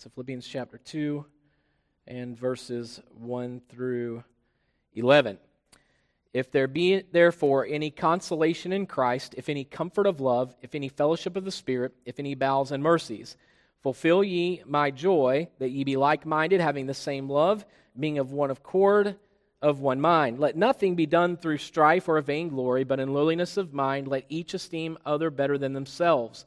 So, Philippians chapter 2 and verses 1 through 11. If there be therefore any consolation in Christ, if any comfort of love, if any fellowship of the Spirit, if any bowels and mercies, fulfill ye my joy, that ye be like minded, having the same love, being of one accord, of one mind. Let nothing be done through strife or vainglory, but in lowliness of mind, let each esteem other better than themselves.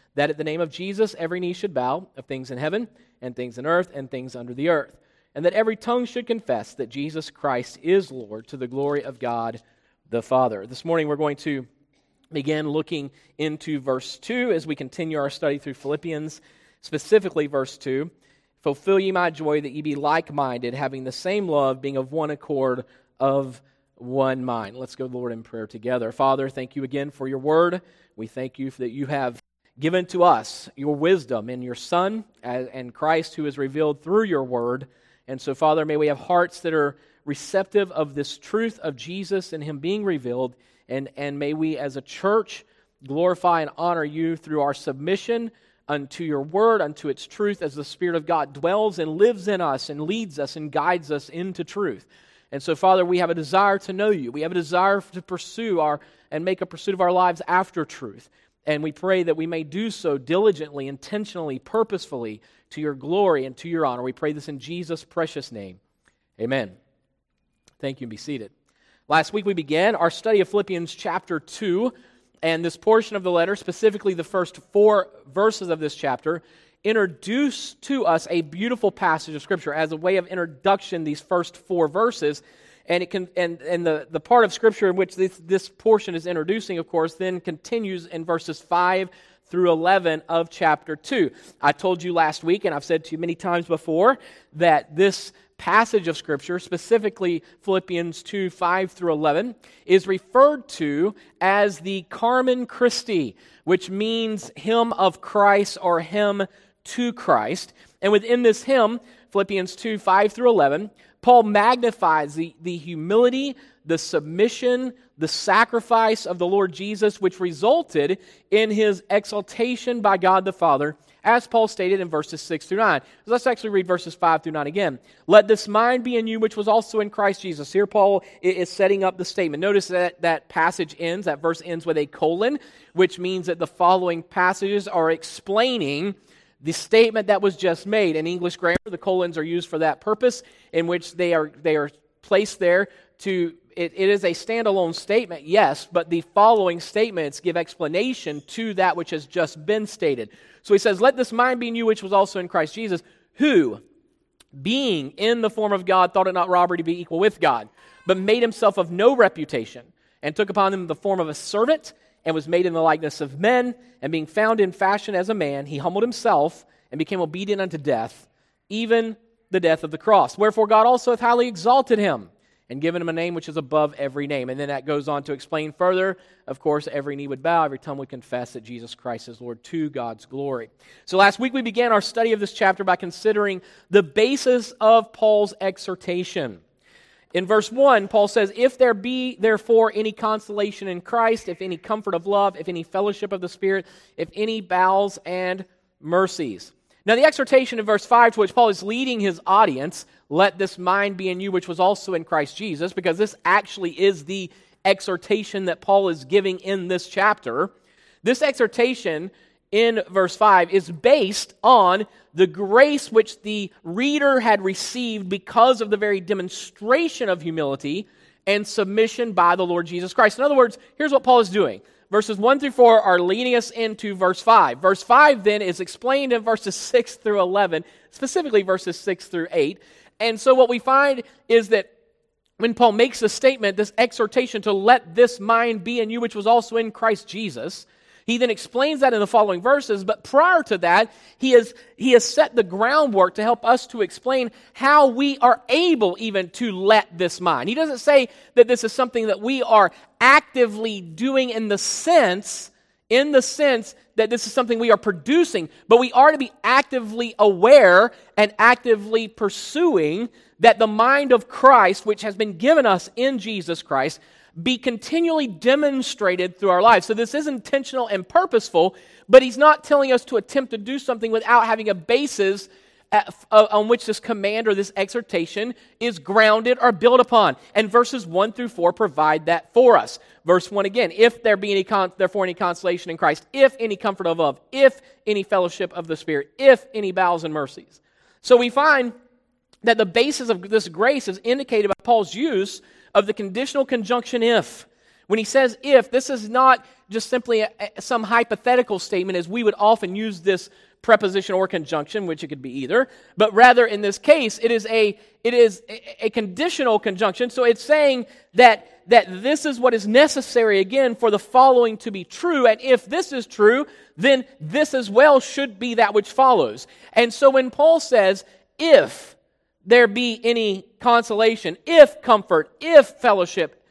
that at the name of Jesus every knee should bow, of things in heaven, and things in earth, and things under the earth and that every tongue should confess that Jesus Christ is Lord to the glory of God the Father. This morning we're going to begin looking into verse 2 as we continue our study through Philippians, specifically verse 2. Fulfill ye my joy that ye be like minded, having the same love, being of one accord, of one mind. Let's go, Lord, in prayer together. Father, thank you again for your word. We thank you that you have given to us your wisdom in your Son and Christ, who is revealed through your word. And so, Father, may we have hearts that are receptive of this truth of Jesus and Him being revealed. And, and may we, as a church, glorify and honor you through our submission unto your word, unto its truth, as the Spirit of God dwells and lives in us and leads us and guides us into truth. And so, Father, we have a desire to know you. We have a desire to pursue our and make a pursuit of our lives after truth. And we pray that we may do so diligently, intentionally, purposefully to your glory and to your honor. We pray this in Jesus' precious name. Amen. Thank you and be seated. Last week we began our study of Philippians chapter 2, and this portion of the letter, specifically the first four verses of this chapter, introduce to us a beautiful passage of Scripture as a way of introduction, these first four verses and it can and, and the, the part of scripture in which this, this portion is introducing of course then continues in verses 5 through 11 of chapter 2 i told you last week and i've said to you many times before that this passage of scripture specifically philippians 2 5 through 11 is referred to as the carmen christi which means hymn of christ or hymn to christ. And within this hymn philippians 2 5 through 11 Paul magnifies the, the humility, the submission, the sacrifice of the Lord Jesus, which resulted in his exaltation by God the Father, as Paul stated in verses 6 through 9. Let's actually read verses 5 through 9 again. Let this mind be in you, which was also in Christ Jesus. Here, Paul is setting up the statement. Notice that that passage ends, that verse ends with a colon, which means that the following passages are explaining the statement that was just made. In English grammar, the colons are used for that purpose, in which they are, they are placed there to, it, it is a standalone statement, yes, but the following statements give explanation to that which has just been stated. So he says, Let this mind be in you, which was also in Christ Jesus, who, being in the form of God, thought it not robbery to be equal with God, but made himself of no reputation, and took upon him the form of a servant and was made in the likeness of men, and being found in fashion as a man, he humbled himself and became obedient unto death, even the death of the cross. Wherefore God also hath highly exalted him and given him a name which is above every name. And then that goes on to explain further. Of course, every knee would bow, every tongue would confess that Jesus Christ is Lord to God's glory. So last week we began our study of this chapter by considering the basis of Paul's exhortation. In verse 1, Paul says, If there be therefore any consolation in Christ, if any comfort of love, if any fellowship of the Spirit, if any bowels and mercies. Now, the exhortation in verse 5 to which Paul is leading his audience, let this mind be in you, which was also in Christ Jesus, because this actually is the exhortation that Paul is giving in this chapter. This exhortation in verse 5 is based on the grace which the reader had received because of the very demonstration of humility and submission by the Lord Jesus Christ. In other words, here's what Paul is doing. Verses 1 through 4 are leading us into verse 5. Verse 5 then is explained in verses 6 through 11, specifically verses 6 through 8. And so what we find is that when Paul makes this statement, this exhortation to let this mind be in you, which was also in Christ Jesus, He then explains that in the following verses, but prior to that, he has, he has set the groundwork to help us to explain how we are able even to let this mind. He doesn't say that this is something that we are actively doing in the sense, in the sense that this is something we are producing, but we are to be actively aware and actively pursuing that the mind of Christ, which has been given us in Jesus Christ, be continually demonstrated through our lives. So this is intentional and purposeful, but he's not telling us to attempt to do something without having a basis uh, on which this command or this exhortation is grounded or built upon. And verses 1 through 4 provide that for us. Verse 1 again, if there be any con- therefore any consolation in Christ, if any comfort of love, if any fellowship of the Spirit, if any bowels and mercies. So we find that the basis of this grace is indicated by Paul's use of the conditional conjunction if. When he says if, this is not just simply a, some hypothetical statement as we would often use this preposition or conjunction, which it could be either, but rather in this case, it is a, it is a conditional conjunction. So it's saying that, that this is what is necessary again for the following to be true. And if this is true, then this as well should be that which follows. And so when Paul says, if, there be any consolation, if comfort, if fellowship,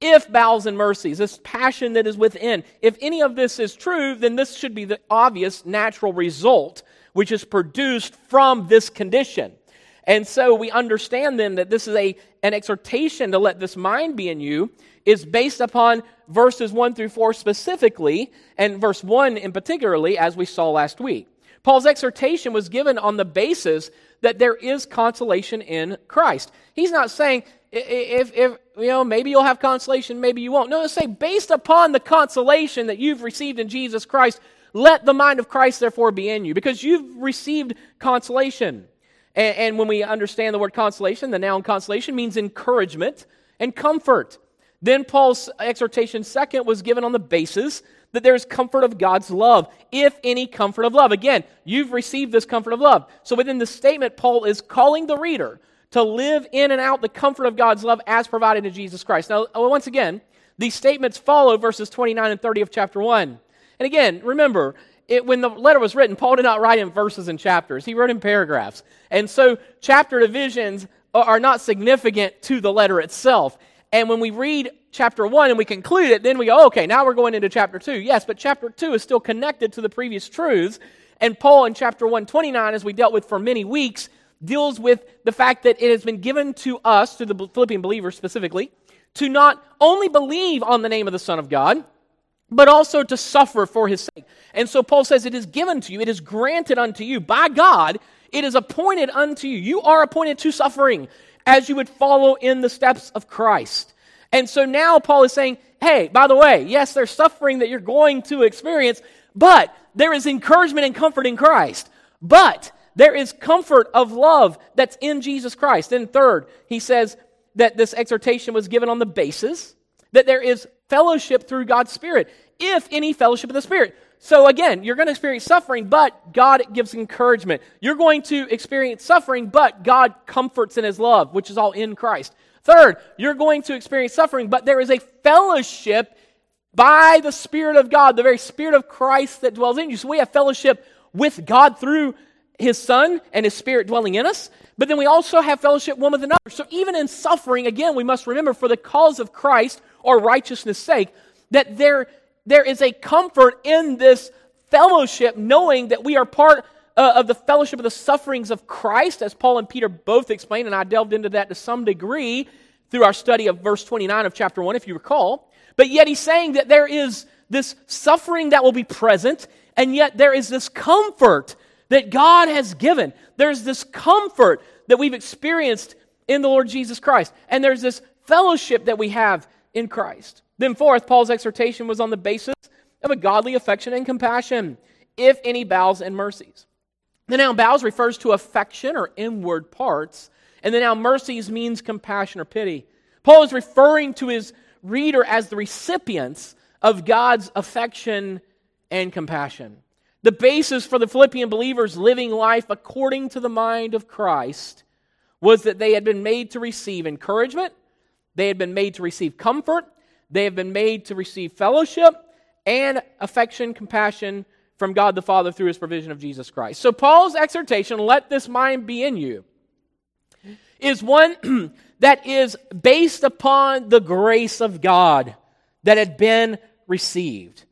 if bowels and mercies, this passion that is within, if any of this is true, then this should be the obvious natural result which is produced from this condition. And so we understand then that this is a, an exhortation to let this mind be in you is based upon verses 1 through 4 specifically, and verse 1 in particularly, as we saw last week. Paul's exhortation was given on the basis that there is consolation in Christ. He's not saying, if, if you know, maybe you'll have consolation, maybe you won't. No, it's saying, based upon the consolation that you've received in Jesus Christ, let the mind of Christ therefore be in you, because you've received consolation. And, and when we understand the word consolation, the noun consolation means encouragement and comfort. Then Paul's exhortation, second, was given on the basis that there is comfort of God's love, if any comfort of love. Again, you've received this comfort of love. So within the statement, Paul is calling the reader to live in and out the comfort of God's love as provided in Jesus Christ. Now, uh, once again, these statements follow verses 29 and 30 of chapter 1. And again, remember, it, when the letter was written, Paul did not write in verses and chapters, he wrote in paragraphs. And so chapter divisions are not significant to the letter itself. And when we read chapter 1 and we conclude it, then we go, okay, now we're going into chapter 2. Yes, but chapter 2 is still connected to the previous truths. And Paul in chapter 129, as we dealt with for many weeks, deals with the fact that it has been given to us, to the Philippian believers specifically, to not only believe on the name of the Son of God, but also to suffer for his sake. And so Paul says, It is given to you, it is granted unto you by God, it is appointed unto you. You are appointed to suffering as you would follow in the steps of Christ. And so now Paul is saying, hey, by the way, yes, there's suffering that you're going to experience, but there is encouragement and comfort in Christ. But there is comfort of love that's in Jesus Christ. And third, he says that this exhortation was given on the basis that there is fellowship through God's Spirit, if any fellowship of the Spirit. So again, you're going to experience suffering, but God gives encouragement. You're going to experience suffering, but God comforts in His love, which is all in Christ. Third, you're going to experience suffering, but there is a fellowship by the Spirit of God, the very Spirit of Christ that dwells in you. So we have fellowship with God through His Son and His Spirit dwelling in us, but then we also have fellowship one with another. So even in suffering, again, we must remember for the cause of Christ or righteousness' sake, that there, there is a comfort in this fellowship, knowing that we are part uh, of the fellowship of the sufferings of Christ, as Paul and Peter both explained, and I delved into that to some degree through our study of verse 29 of chapter 1, if you recall. But yet he's saying that there is this suffering that will be present, and yet there is this comfort that God has given. There's this comfort that we've experienced in the Lord Jesus Christ, and there's this fellowship that we have in Christ. Then, fourth, Paul's exhortation was on the basis of a godly affection and compassion, if any bowels and mercies. The noun bowels refers to affection or inward parts, and the noun mercies means compassion or pity. Paul is referring to his reader as the recipients of God's affection and compassion. The basis for the Philippian believers living life according to the mind of Christ was that they had been made to receive encouragement, they had been made to receive comfort, they have been made to receive fellowship, and affection, compassion from God the Father through his provision of Jesus Christ. So, Paul's exhortation, let this mind be in you, is one that is based upon the grace of God that had been received.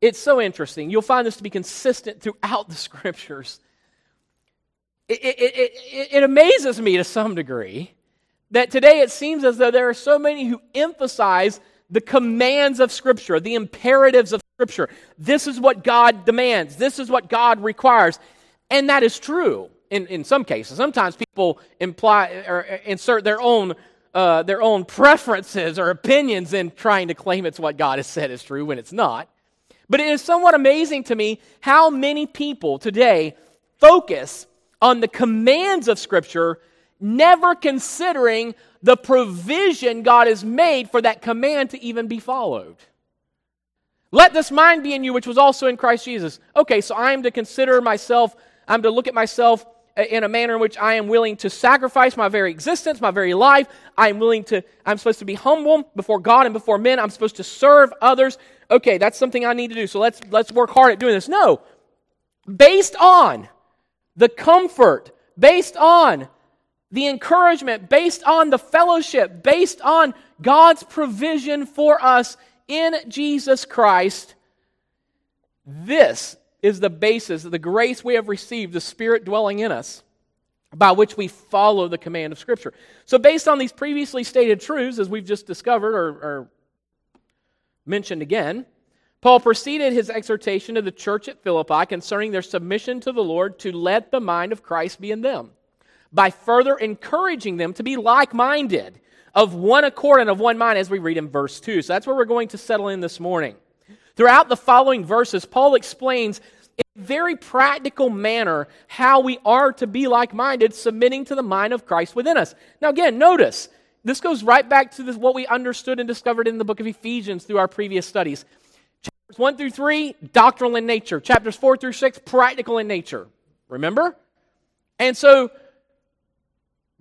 It's so interesting. You'll find this to be consistent throughout the scriptures. It, it, it, it, amazes me to some degree that today it seems as though there are so many who emphasize the commands of Scripture, the imperatives of Scripture. This is what God demands, this is what God requires. And that is true in, in some cases. Sometimes people imply or insert their own, uh, their own preferences or opinions in trying to claim it's what God has said is true when it's not. But it is somewhat amazing to me how many people today focus on the commands of Scripture, never considering the provision God has made for that command to even be followed. Let this mind be in you, which was also in Christ Jesus. Okay, so I am to consider myself, I'm to look at myself in a manner in which I am willing to sacrifice my very existence, my very life. I am willing to, I'm supposed to be humble before God and before men. I'm supposed to serve others. Okay, that's something I need to do. So let's, let's work hard at doing this. No. Based on the comfort, based on the encouragement, based on the fellowship, based on God's provision for us in Jesus Christ. This is the basis of the grace we have received, the Spirit dwelling in us, by which we follow the command of Scripture. So, based on these previously stated truths, as we've just discovered or, or mentioned again, Paul proceeded his exhortation to the church at Philippi concerning their submission to the Lord to let the mind of Christ be in them by further encouraging them to be like minded, of one accord and of one mind, as we read in verse 2. So that's where we're going to settle in this morning. Throughout the following verses, Paul explains in a very practical manner how we are to be like minded, submitting to the mind of Christ within us. Now, again, notice this goes right back to this, what we understood and discovered in the book of Ephesians through our previous studies. Chapters 1 through 3, doctrinal in nature. Chapters 4 through 6, practical in nature. Remember? And so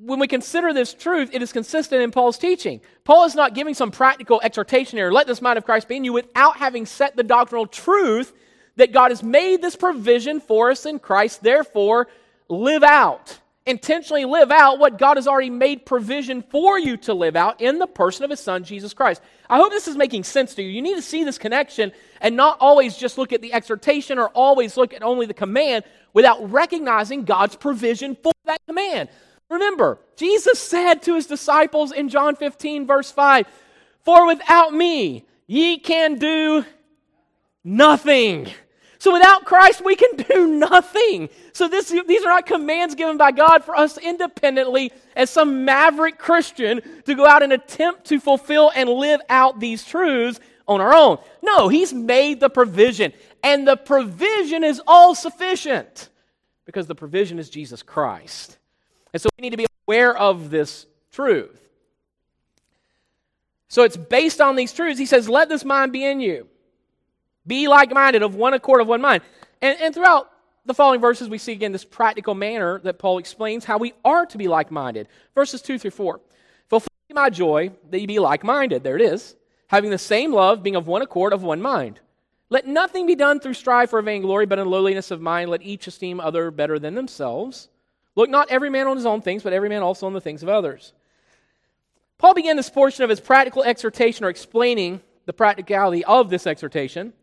when we consider this truth, it is consistent in Paul's teaching. Paul is not giving some practical exhortation here, let this mind of Christ be in you, without having set the doctrinal truth that God has made this provision for us in Christ. Therefore, live out, intentionally live out what God has already made provision for you to live out in the person of His Son, Jesus Christ. I hope this is making sense to you. You need to see this connection and not always just look at the exhortation or always look at only the command without recognizing God's provision for that command. Remember, Jesus said to his disciples in John 15, verse 5, For without me ye can do nothing. So without Christ, we can do nothing. So this, these are not commands given by God for us independently as some maverick Christian to go out and attempt to fulfill and live out these truths on our own. No, He's made the provision. And the provision is all sufficient because the provision is Jesus Christ. And so we need to be aware of this truth. So it's based on these truths. He says, Let this mind be in you. Be like minded, of one accord, of one mind. And, and throughout the following verses, we see again this practical manner that Paul explains how we are to be like minded. Verses 2 through 4. Fulfill my joy that you be like minded. There it is. Having the same love, being of one accord, of one mind. Let nothing be done through strife or vainglory, but in lowliness of mind, let each esteem other better than themselves. Look not every man on his own things, but every man also on the things of others. Paul began this portion of his practical exhortation or explaining the practicality of this exhortation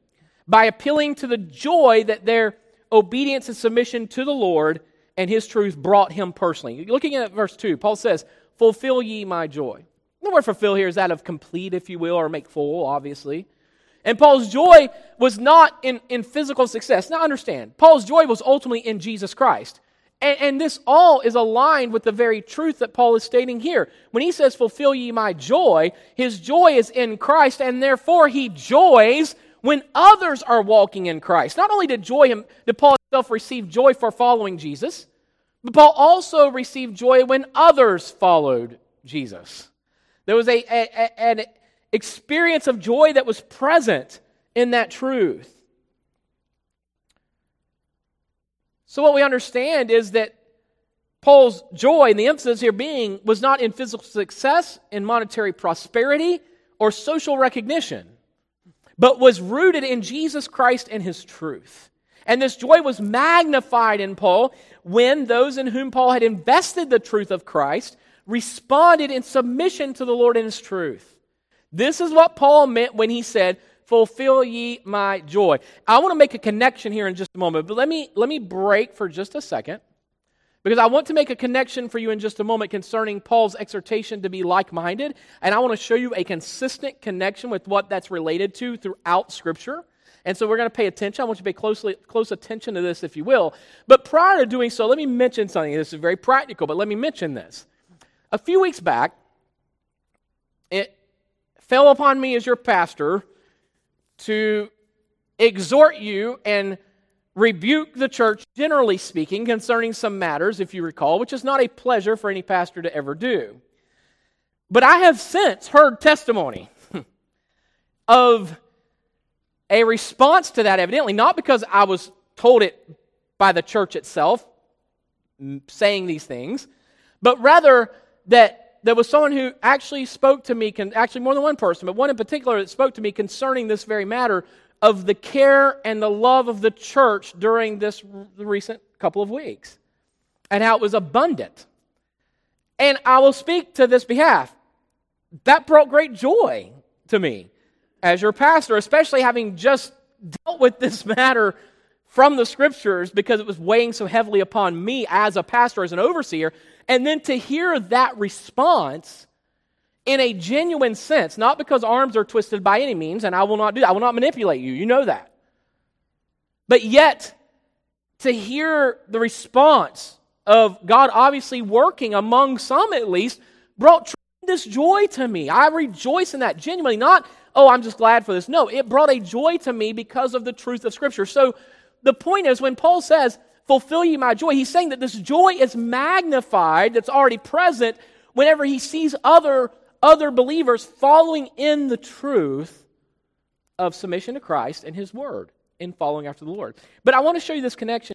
by appealing to the joy that their obedience and submission to the Lord and his truth brought him personally. Looking at verse 2, Paul says, Fulfill ye my joy. The word fulfill here is that of complete, if you will, or make full, obviously. And Paul's joy was not in, in physical success. Now understand, Paul's joy was ultimately in Jesus Christ. And, and, this all is aligned with the very truth that Paul is stating here. When he says, Fulfill ye my joy, his joy is in Christ, and therefore he joys when others are walking in Christ. Not only did joy him, did Paul himself receive joy for following Jesus, but Paul also received joy when others followed Jesus. There was a, a, a an experience of joy that was present in that truth. So, what we understand is that Paul's joy, and the emphasis here being, was not in physical success, in monetary prosperity, or social recognition, but was rooted in Jesus Christ and his truth. And this joy was magnified in Paul when those in whom Paul had invested the truth of Christ responded in submission to the Lord and his truth. This is what Paul meant when he said, Fulfill ye my joy. I want to make a connection here in just a moment, but let me, let me break for just a second because I want to make a connection for you in just a moment concerning Paul's exhortation to be like minded. And I want to show you a consistent connection with what that's related to throughout Scripture. And so we're going to pay attention. I want you to pay closely, close attention to this, if you will. But prior to doing so, let me mention something. This is very practical, but let me mention this. A few weeks back, it fell upon me as your pastor to exhort you and rebuke the church, generally speaking, concerning some matters, if you recall, which is not a pleasure for any pastor to ever do. But I have since heard testimony of a response to that, evidently, not because I was told it by the church itself, saying these things, but rather that there was someone who actually spoke to me, actually more than one person, but one in particular that spoke to me concerning this very matter of the care and the love of the church during this recent couple of weeks and how it was abundant. And I will speak to this behalf. That brought great joy to me as your pastor, especially having just dealt with this matter from the scriptures because it was weighing so heavily upon me as a pastor, as an overseer. And then to hear that response in a genuine sense, not because arms are twisted by any means, and I will not do that. I will not manipulate you. You know that. But yet, to hear the response of God obviously working among some at least brought tremendous joy to me. I rejoice in that genuinely, not, oh, I'm just glad for this. No, it brought a joy to me because of the truth of Scripture. So the point is, when Paul says, fulfill ye my joy, he's saying that this joy is magnified, that's already present, whenever he sees other other believers following in the truth of submission to Christ and His Word in following after the Lord. But I want to show you this connection.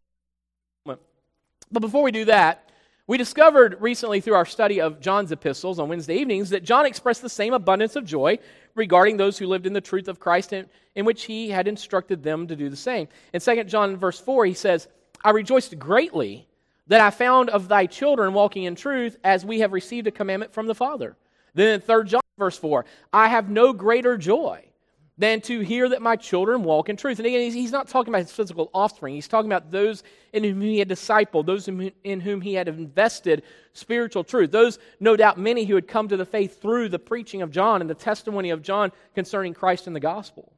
But before we do that, we discovered recently through our study of John's epistles on Wednesday evenings that John expressed the same abundance of joy regarding those who lived in the truth of Christ in, in which he had instructed them to do the same. In 2 John verse 4, he says, I rejoiced greatly that I found of thy children walking in truth as we have received a commandment from the Father. Then in 3 John verse 4, I have no greater joy than to hear that my children walk in truth. And again, he's not talking about his physical offspring. He's talking about those in whom he had discipled, those in whom he had invested spiritual truth. Those, no doubt, many who had come to the faith through the preaching of John and the testimony of John concerning Christ and the gospel.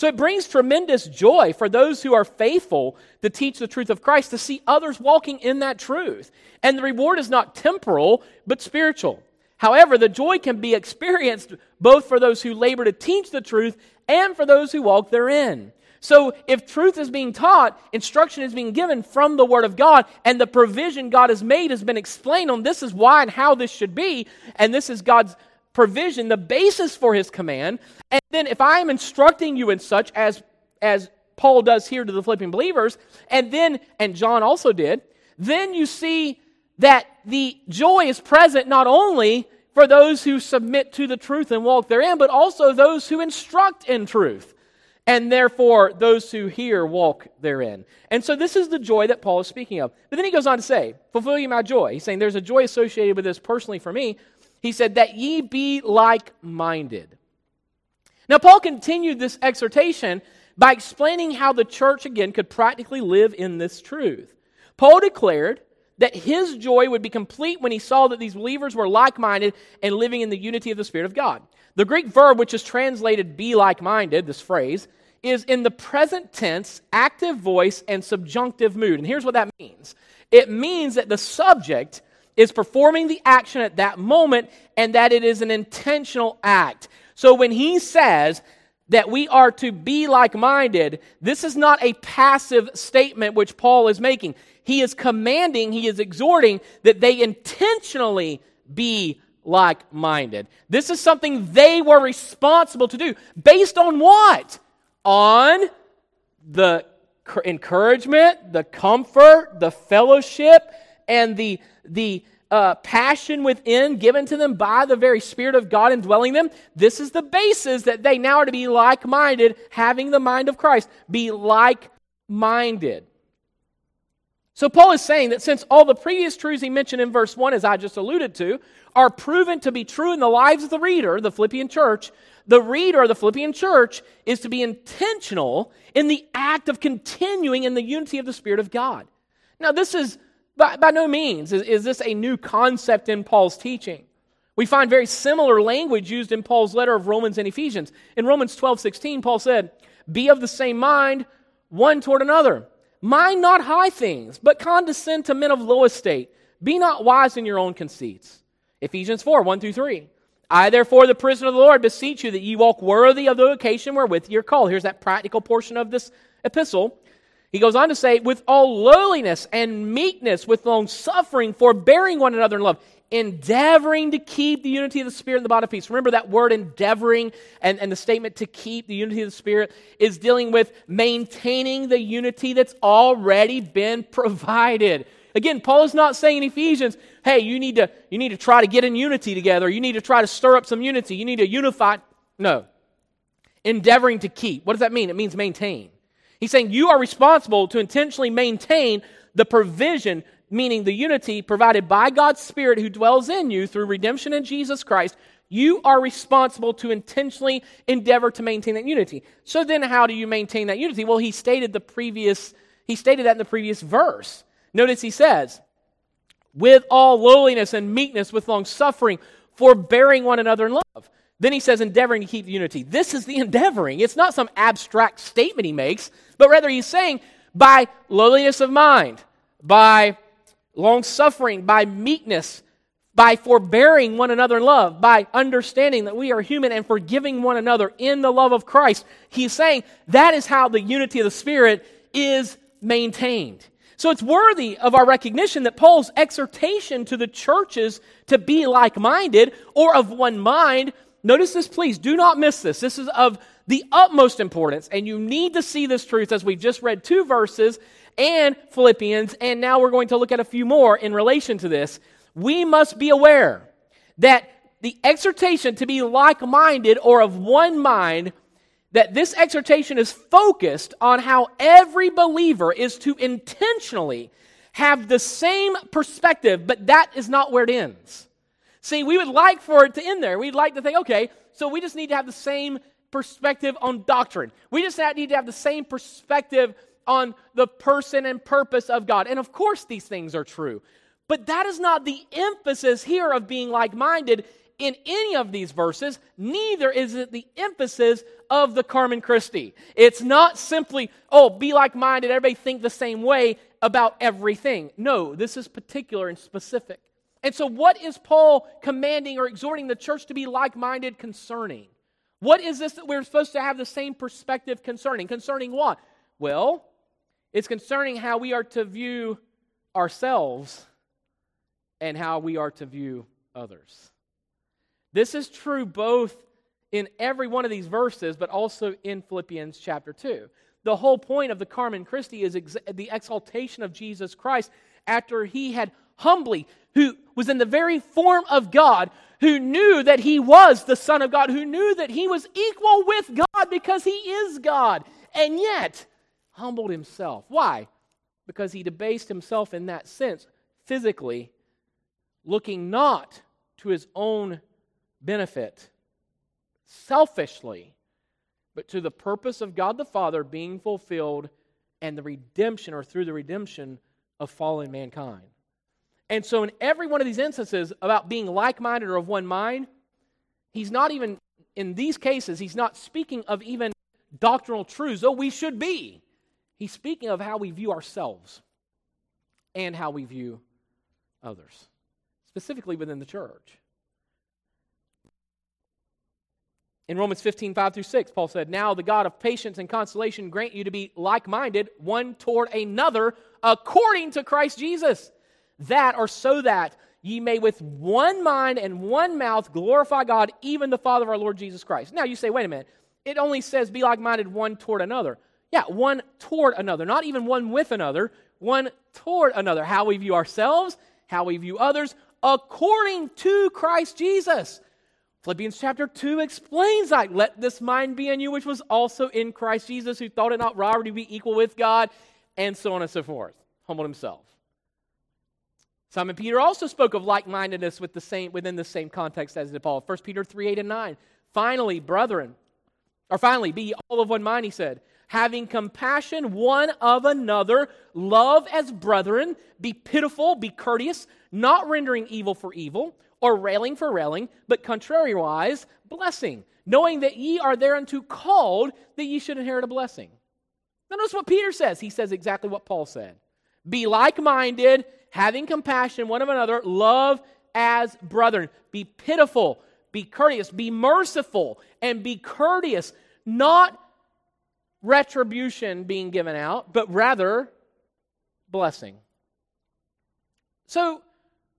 So it brings tremendous joy for those who are faithful to teach the truth of Christ to see others walking in that truth. And the reward is not temporal, but spiritual. However, the joy can be experienced both for those who labor to teach the truth and for those who walk therein. So, if truth is being taught, instruction is being given from the Word of God, and the provision God has made has been explained on this is why and how this should be, and this is God's provision, the basis for His command. And then, if I am instructing you in such as, as Paul does here to the Philippian believers, and then, and John also did, then you see that the joy is present not only for those who submit to the truth and walk therein, but also those who instruct in truth. And therefore, those who hear walk therein. And so, this is the joy that Paul is speaking of. But then he goes on to say, Fulfill ye my joy. He's saying there's a joy associated with this personally for me. He said, That ye be like minded. Now, Paul continued this exhortation by explaining how the church, again, could practically live in this truth. Paul declared that his joy would be complete when he saw that these believers were like minded and living in the unity of the Spirit of God. The Greek verb, which is translated be like minded, this phrase, is in the present tense, active voice, and subjunctive mood. And here's what that means it means that the subject is performing the action at that moment and that it is an intentional act. So when he says, that we are to be like minded, this is not a passive statement which Paul is making. He is commanding, he is exhorting that they intentionally be like minded. This is something they were responsible to do. Based on what? On the encouragement, the comfort, the fellowship, and the, the uh, passion within given to them by the very Spirit of God indwelling them. This is the basis that they now are to be like minded, having the mind of Christ. Be like minded. So, Paul is saying that since all the previous truths he mentioned in verse 1, as I just alluded to, are proven to be true in the lives of the reader, the Philippian church, the reader of the Philippian church is to be intentional in the act of continuing in the unity of the Spirit of God. Now, this is by, by no means is, is this a new concept in Paul's teaching. We find very similar language used in Paul's letter of Romans and Ephesians. In Romans 12 16, Paul said, Be of the same mind one toward another. Mind not high things, but condescend to men of low estate. Be not wise in your own conceits. Ephesians 4 1 through 3. I, therefore, the prisoner of the Lord, beseech you that ye walk worthy of the occasion wherewith ye are called. Here's that practical portion of this epistle. He goes on to say, with all lowliness and meekness, with long suffering, forbearing one another in love, endeavoring to keep the unity of the Spirit in the body of peace. Remember that word endeavoring and, and the statement to keep the unity of the Spirit is dealing with maintaining the unity that's already been provided. Again, Paul is not saying in Ephesians, hey, you need to, you need to try to get in unity together. You need to try to stir up some unity. You need to unify. No. Endeavoring to keep. What does that mean? It means maintain. He's saying you are responsible to intentionally maintain the provision meaning the unity provided by God's Spirit who dwells in you through redemption in Jesus Christ, you are responsible to intentionally endeavor to maintain that unity. So then how do you maintain that unity? Well, he stated the previous he stated that in the previous verse. Notice he says, with all lowliness and meekness, with long suffering, forbearing one another in love. Then he says, endeavoring to keep unity. This is the endeavoring. It's not some abstract statement he makes, but rather he's saying, by lowliness of mind, by long suffering, by meekness, by forbearing one another in love, by understanding that we are human and forgiving one another in the love of Christ. He's saying that is how the unity of the Spirit is maintained. So it's worthy of our recognition that Paul's exhortation to the churches to be like minded or of one mind, notice this, please, do not miss this. This is of the utmost importance, and you need to see this truth as we've just read two verses and Philippians, and now we're going to look at a few more in relation to this. We must be aware that the exhortation to be like minded or of one mind, that this exhortation is focused on how every believer is to intentionally have the same perspective, but that is not where it ends. See, we would like for it to end there. We'd like to think, okay, so we just need to have the same perspective on doctrine. We just need to have the same perspective on the person and purpose of God. And of course, these things are true. But that is not the emphasis here of being like minded in any of these verses. Neither is it the emphasis of the Carmen Christi. It's not simply, oh, be like minded, everybody think the same way about everything. No, this is particular and specific. And so, what is Paul commanding or exhorting the church to be like minded concerning? What is this that we're supposed to have the same perspective concerning? Concerning what? Well, it's concerning how we are to view ourselves and how we are to view others. This is true both in every one of these verses, but also in Philippians chapter 2. The whole point of the Carmen Christi is ex- the exaltation of Jesus Christ after he had humbly, who was in the very form of God, who knew that he was the Son of God, who knew that he was equal with God because he is God. And yet, humbled himself. Why? Because he debased himself in that sense, physically, looking not to his own benefit, selfishly, but to the purpose of God the Father being fulfilled and the redemption or through the redemption of fallen mankind. And so, in every one of these instances about being like minded or of one mind, he's not even, in these cases, he's not speaking of even doctrinal truths, though we should be. He's speaking of how we view ourselves and how we view others, specifically within the church. In Romans 15, 5 through 6, Paul said, Now the God of patience and consolation grant you to be like minded one toward another according to Christ Jesus, that or so that ye may with one mind and one mouth glorify God, even the Father of our Lord Jesus Christ. Now you say, wait a minute, it only says be like minded one toward another. Yeah, one toward another, not even one with another, one toward another. How we view ourselves, how we view others, according to Christ Jesus. Philippians chapter 2 explains that. Let this mind be in you, which was also in Christ Jesus, who thought it not robbery to be equal with God, and so on and so forth. Humbled himself. Simon Peter also spoke of like mindedness with the same, within the same context as did Paul. 1 Peter 3 8 and 9. Finally, brethren, or finally, be all of one mind, he said, having compassion one of another, love as brethren, be pitiful, be courteous, not rendering evil for evil, or railing for railing, but contrariwise, blessing, knowing that ye are thereunto called that ye should inherit a blessing. Now, notice what Peter says. He says exactly what Paul said. Be like minded, having compassion one of another, love as brethren. Be pitiful, be courteous, be merciful, and be courteous, not retribution being given out, but rather blessing. So,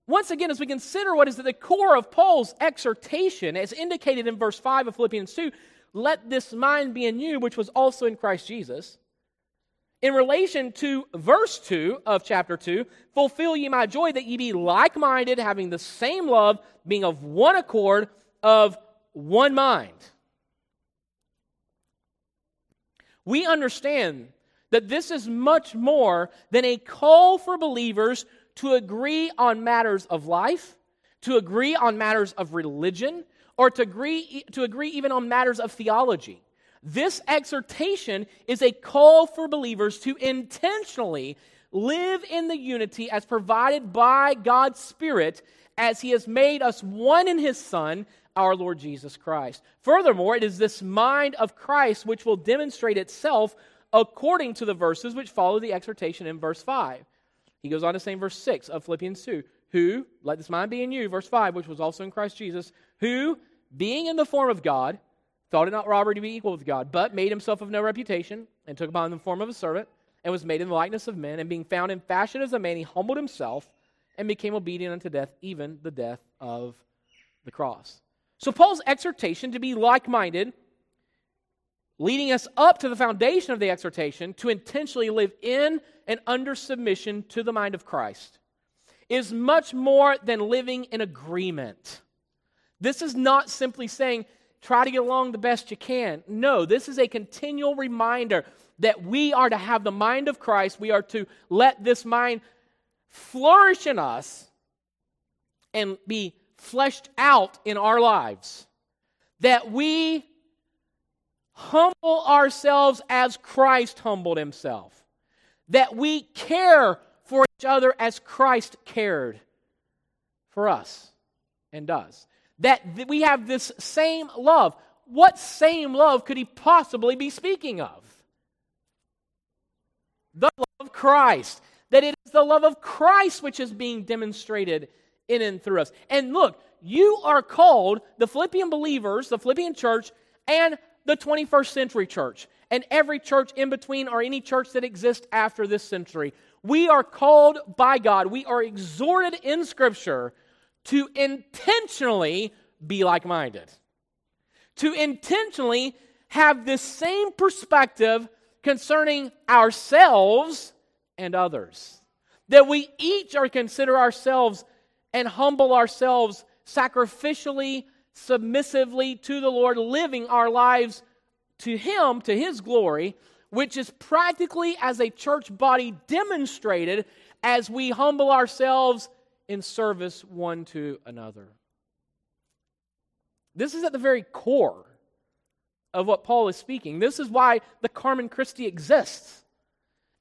once again, as we consider what is at the core of Paul's exhortation, as indicated in verse 5 of Philippians 2, let this mind be in you, which was also in Christ Jesus. In relation to verse 2 of chapter 2, fulfill ye my joy that ye be like minded, having the same love, being of one accord, of one mind. We understand that this is much more than a call for believers to agree on matters of life, to agree on matters of religion, or to agree, to agree even on matters of theology. This exhortation is a call for believers to intentionally live in the unity as provided by God's Spirit as He has made us one in His Son, our Lord Jesus Christ. Furthermore, it is this mind of Christ which will demonstrate itself according to the verses which follow the exhortation in verse 5. He goes on to say in verse 6 of Philippians 2 Who, let this mind be in you, verse 5, which was also in Christ Jesus, who, being in the form of God, thought it not robbery to be equal with God, but made himself of no reputation, and took upon him the form of a servant, and was made in the likeness of men, and being found in fashion as a man, he humbled himself and became obedient unto death, even the death of the cross. So, Paul's exhortation to be like minded leading us up to the foundation of the exhortation to intentionally live in and under submission to the mind of Christ is much more than living in agreement. This is not simply saying, try to get along the best you can. No, this is a continual reminder that we are to have the mind of Christ. We are to let this mind flourish in us and be fleshed out in our lives. That we humble ourselves as Christ humbled himself. That we care for each other as Christ cared for us and does. That we have this same love. What same love could he possibly be speaking of? The love of Christ. That it is the love of Christ which is being demonstrated in and through us. And look, you are called, the Philippian believers, the Philippian church, and the 21st century church and every church in between or any church that exists after this century. We are called by God, we are exhorted in Scripture to intentionally be like minded, to intentionally have this same perspective concerning ourselves and others. That we each are consider ourselves and humble ourselves sacrificially submissively to the Lord, living our lives to Him, to His glory, which is practically as a church body demonstrated as we humble ourselves in service one to another. This is at the very core of what Paul is speaking. This is why the Carmen Christi exists.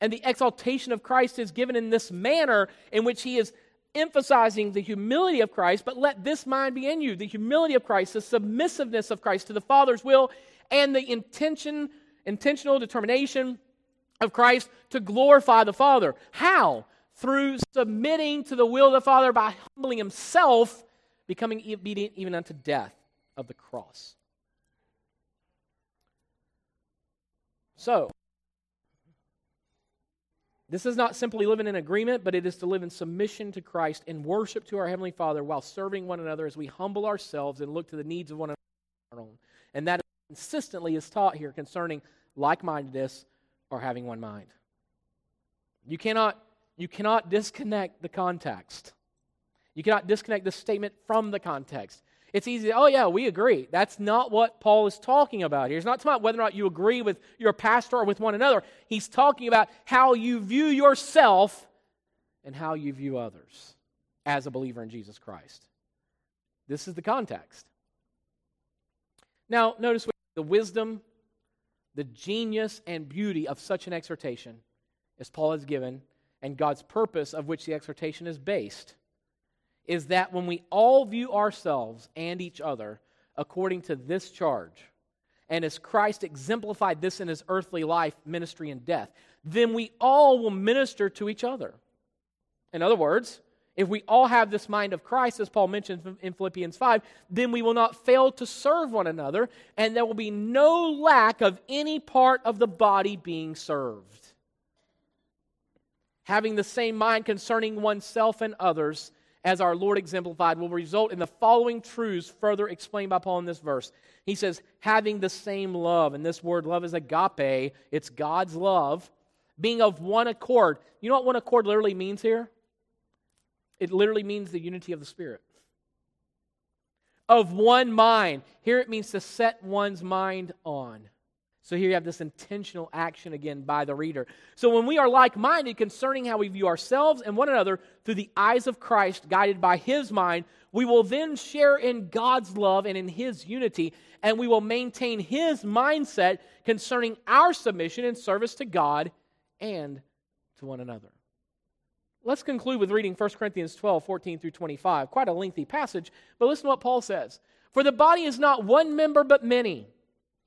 And the exaltation of Christ is given in this manner in which he is emphasizing the humility of Christ, but let this mind be in you the humility of Christ, the submissiveness of Christ to the Father's will, and the intention, intentional determination of Christ to glorify the Father. How? Through submitting to the will of the Father by humbling himself, becoming obedient even unto death of the cross. So, this is not simply living in agreement, but it is to live in submission to Christ in worship to our Heavenly Father while serving one another as we humble ourselves and look to the needs of one another. And that consistently is taught here concerning like mindedness or having one mind. You cannot, you cannot disconnect the context. You cannot disconnect this statement from the context. It's easy, oh, yeah, we agree. That's not what Paul is talking about here. He's not talking about whether or not you agree with your pastor or with one another. He's talking about how you view yourself and how you view others as a believer in Jesus Christ. This is the context. Now, notice the wisdom, the genius, and beauty of such an exhortation as Paul has given, and God's purpose of which the exhortation is based, is that when we all view ourselves and each other according to this charge, and as Christ exemplified this in his earthly life, ministry, and death, then we all will minister to each other. In other words, if we all have this mind of Christ, as Paul mentions in Philippians 5, then we will not fail to serve one another, and there will be no lack of any part of the body being served. Having the same mind concerning oneself and others, as our Lord exemplified, will result in the following truths further explained by Paul in this verse. He says, having the same love, and this word love is agape, it's God's love, being of one accord. You know what one accord literally means here? It literally means the unity of the Spirit. Of one mind. Here it means to set one's mind on. So here you have this intentional action again by the reader. So when we are like minded concerning how we view ourselves and one another through the eyes of Christ, guided by his mind, we will then share in God's love and in his unity, and we will maintain his mindset concerning our submission and service to God and to one another. Let's conclude with reading 1 Corinthians 12, 14 through 25. Quite a lengthy passage, but listen to what Paul says. For the body is not one member, but many.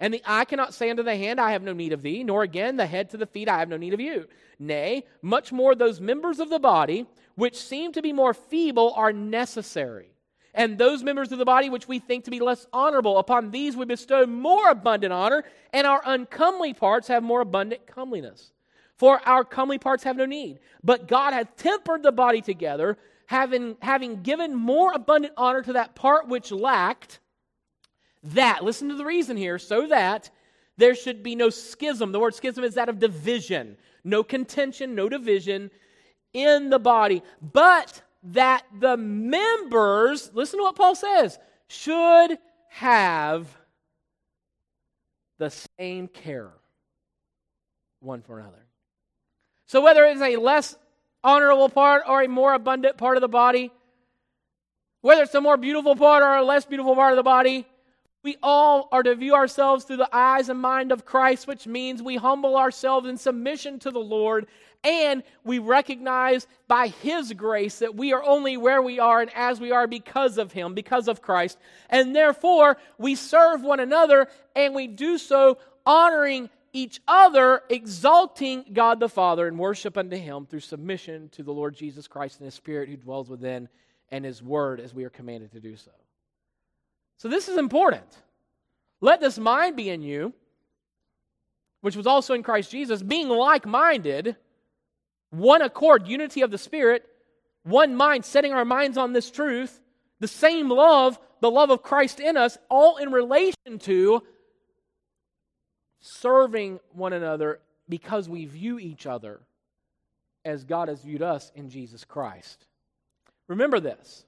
And the eye cannot say unto the hand, I have no need of thee, nor again the head to the feet, I have no need of you. Nay, much more those members of the body which seem to be more feeble are necessary. And those members of the body which we think to be less honorable, upon these we bestow more abundant honor, and our uncomely parts have more abundant comeliness. For our comely parts have no need. But God hath tempered the body together, having, having given more abundant honor to that part which lacked, that, listen to the reason here, so that there should be no schism. The word schism is that of division, no contention, no division in the body, but that the members, listen to what Paul says, should have the same care one for another. So, whether it's a less honorable part or a more abundant part of the body, whether it's a more beautiful part or a less beautiful part of the body, we all are to view ourselves through the eyes and mind of Christ, which means we humble ourselves in submission to the Lord and we recognize by His grace that we are only where we are and as we are because of Him, because of Christ. And therefore, we serve one another and we do so honoring each other, exalting God the Father and worship unto Him through submission to the Lord Jesus Christ and His Spirit who dwells within and His Word as we are commanded to do so. So, this is important. Let this mind be in you, which was also in Christ Jesus, being like minded, one accord, unity of the Spirit, one mind, setting our minds on this truth, the same love, the love of Christ in us, all in relation to serving one another because we view each other as God has viewed us in Jesus Christ. Remember this.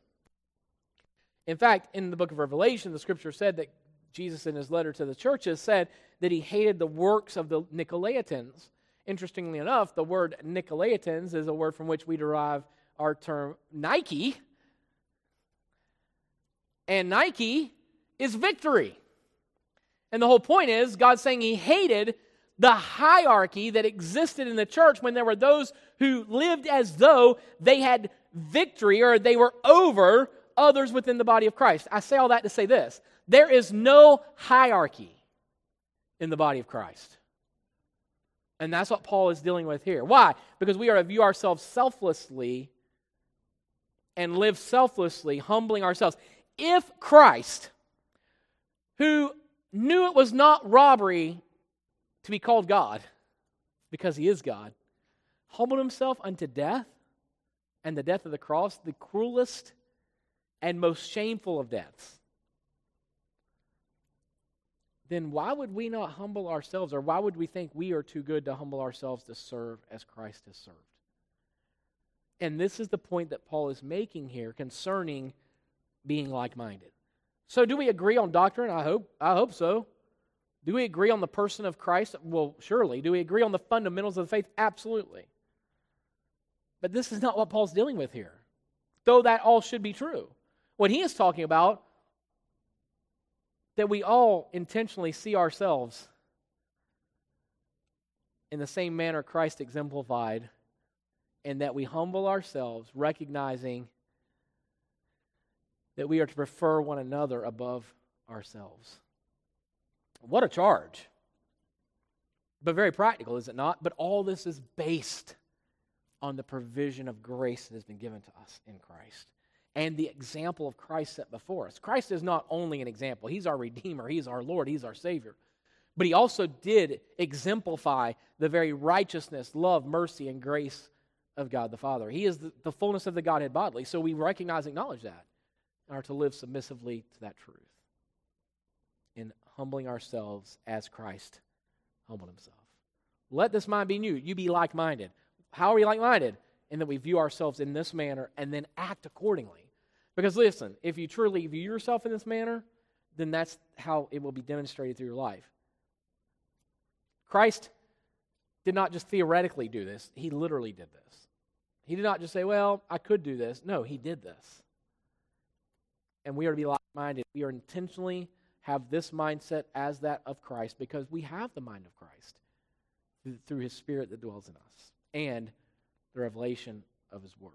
In fact, in the book of Revelation, the scripture said that Jesus, in his letter to the churches, said that he hated the works of the Nicolaitans. Interestingly enough, the word Nicolaitans is a word from which we derive our term Nike. And Nike is victory. And the whole point is, God's saying He hated the hierarchy that existed in the church when there were those who lived as though they had victory or they were over others within the body of Christ. I say all that to say this there is no hierarchy in the body of Christ. And that's what Paul is dealing with here. Why? Because we are to view ourselves selflessly and live selflessly, humbling ourselves. If Christ, who knew it was not robbery to be called God, because he is God, humbled himself unto death and the death of the cross, the cruelest and most shameful of deaths, then why would we not humble ourselves, or why would we think we are too good to humble ourselves to serve as Christ has served? And this is the point that Paul is making here concerning being like minded. So, do we agree on doctrine? I hope, I hope so. Do we agree on the person of Christ? Well, surely. Do we agree on the fundamentals of the faith? Absolutely. But this is not what Paul's dealing with here, though that all should be true. What he is talking about, that we all intentionally see ourselves in the same manner Christ exemplified and that we humble ourselves, recognizing that we are to prefer one another above ourselves. What a charge! But very practical, is it not? But all this is based on the provision of grace that has been given to us in Christ and the example of Christ set before us. Christ is not only an example, He's our Redeemer, He's our Lord, He's our Savior. But He also did exemplify the very righteousness, love, mercy, and grace of God the Father. He is the, the fullness of the Godhead bodily. So we recognize, acknowledge that, and are to live submissively to that truth in humbling ourselves as Christ humbled himself. Let this mind be new. You be like minded. How are we like minded? In that we view ourselves in this manner and then act accordingly. Because listen, if you truly view yourself in this manner, then that's how it will be demonstrated through your life. Christ did not just theoretically do this, he literally did this. He did not just say, Well, I could do this. No, he did this. And we are to be like minded. We are intentionally have this mindset as that of Christ because we have the mind of Christ through his spirit that dwells in us and the revelation of his word.